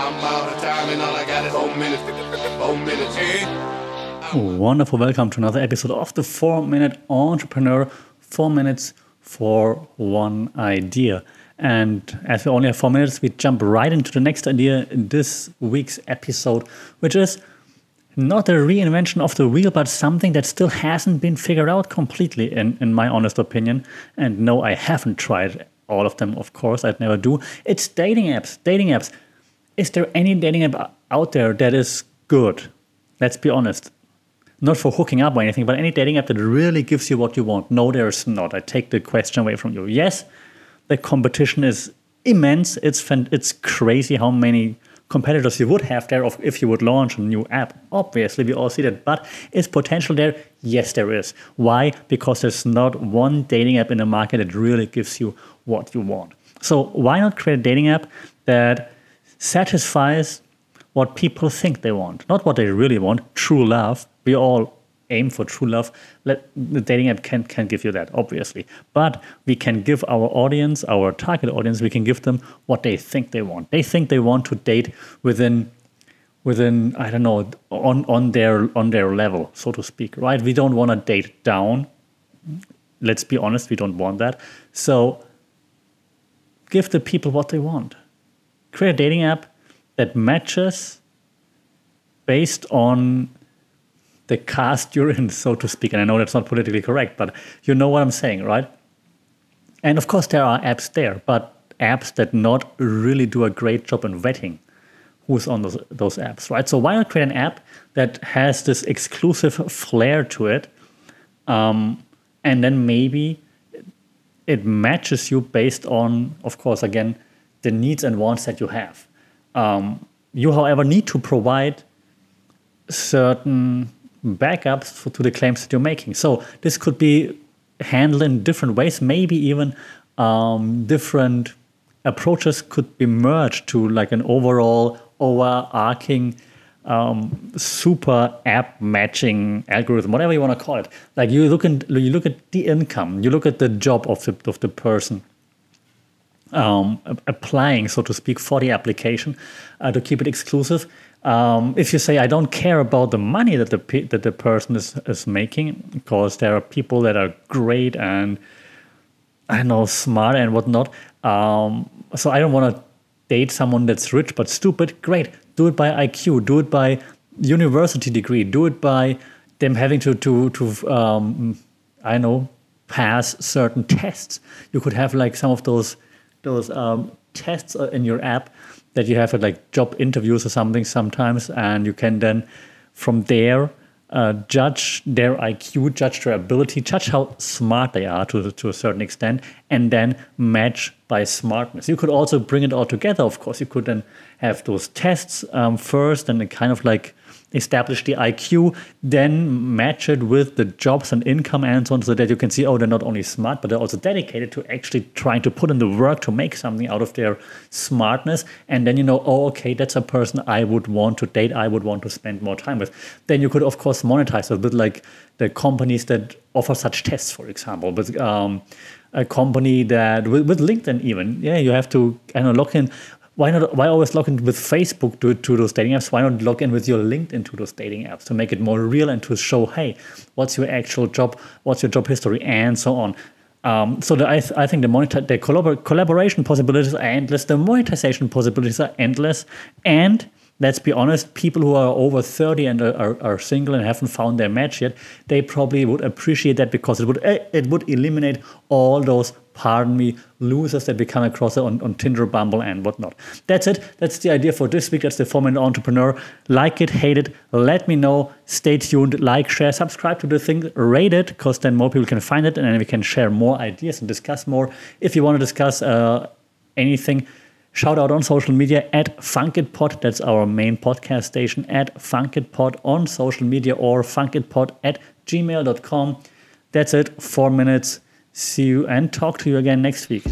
I'm out of time and all I got is four minutes. Four minutes, yeah. Wonderful. Welcome to another episode of the 4 Minute Entrepreneur. 4 minutes for one idea. And as we only have 4 minutes, we jump right into the next idea in this week's episode, which is not a reinvention of the wheel, but something that still hasn't been figured out completely, in, in my honest opinion. And no, I haven't tried all of them, of course, I'd never do. It's dating apps. Dating apps. Is there any dating app out there that is good? Let's be honest. Not for hooking up or anything, but any dating app that really gives you what you want. No, there's not. I take the question away from you. Yes, the competition is immense. It's fan- it's crazy how many competitors you would have there if you would launch a new app. Obviously, we all see that. But is potential there? Yes, there is. Why? Because there's not one dating app in the market that really gives you what you want. So why not create a dating app that satisfies what people think they want, not what they really want. True love. We all aim for true love. Let, the dating app can can give you that, obviously, but we can give our audience, our target audience, we can give them what they think they want. They think they want to date within within I don't know on on their on their level, so to speak. Right? We don't want to date down. Let's be honest, we don't want that. So give the people what they want. Create a dating app that matches based on the caste you're in, so to speak. And I know that's not politically correct, but you know what I'm saying, right? And of course, there are apps there, but apps that not really do a great job in vetting who's on those, those apps, right? So why not create an app that has this exclusive flair to it, um, and then maybe it matches you based on, of course, again, the needs and wants that you have. Um, you, however, need to provide certain backups for, to the claims that you're making. So this could be handled in different ways. Maybe even um, different approaches could be merged to like an overall overarching um, super app matching algorithm, whatever you want to call it. Like you look at you look at the income, you look at the job of the of the person um, applying, so to speak, for the application uh, to keep it exclusive. Um, if you say I don't care about the money that the that the person is is making, because there are people that are great and I know smart and whatnot. Um, so I don't want to date someone that's rich but stupid. Great, do it by IQ, do it by university degree, do it by them having to to to um, I know pass certain tests. You could have like some of those those um, tests uh, in your app that you have at like job interviews or something sometimes, and you can then from there uh, judge their IQ, judge their ability, judge how smart they are to to a certain extent, and then match by smartness. You could also bring it all together. Of course, you could then have those tests um, first, and kind of like establish the IQ, then match it with the jobs and income and so on, so that you can see, oh, they're not only smart, but they're also dedicated to actually trying to put in the work to make something out of their smartness. And then you know, oh, okay, that's a person I would want to date, I would want to spend more time with. Then you could, of course, monetize a bit like the companies that offer such tests, for example. But um, a company that with, with LinkedIn even, yeah, you have to kind of log in why not why always log in with facebook to, to those dating apps? Why not log in with your linkedin to those dating apps to make it more real and to show hey what's your actual job what's your job history and so on? Um, so the, I, th- I think the, monitor, the collabor- collaboration possibilities are endless the monetization possibilities are endless and let's be honest, people who are over 30 and are, are, single and haven't found their match yet, they probably would appreciate that because it would eh, it would eliminate all those, pardon me, losers that we come across on, on Tinder, Bumble, and whatnot. That's it. That's the idea for this week. That's the four minute entrepreneur. Like it, hate it, let me know. Stay tuned. Like, share, subscribe to the thing, rate it, because then more people can find it and then we can share more ideas and discuss more. If you want to discuss uh, anything, Shout out on social media at FunkItPod. That's our main podcast station at FunkItPod on social media or funkitpod at gmail.com. That's it. Four minutes. See you and talk to you again next week.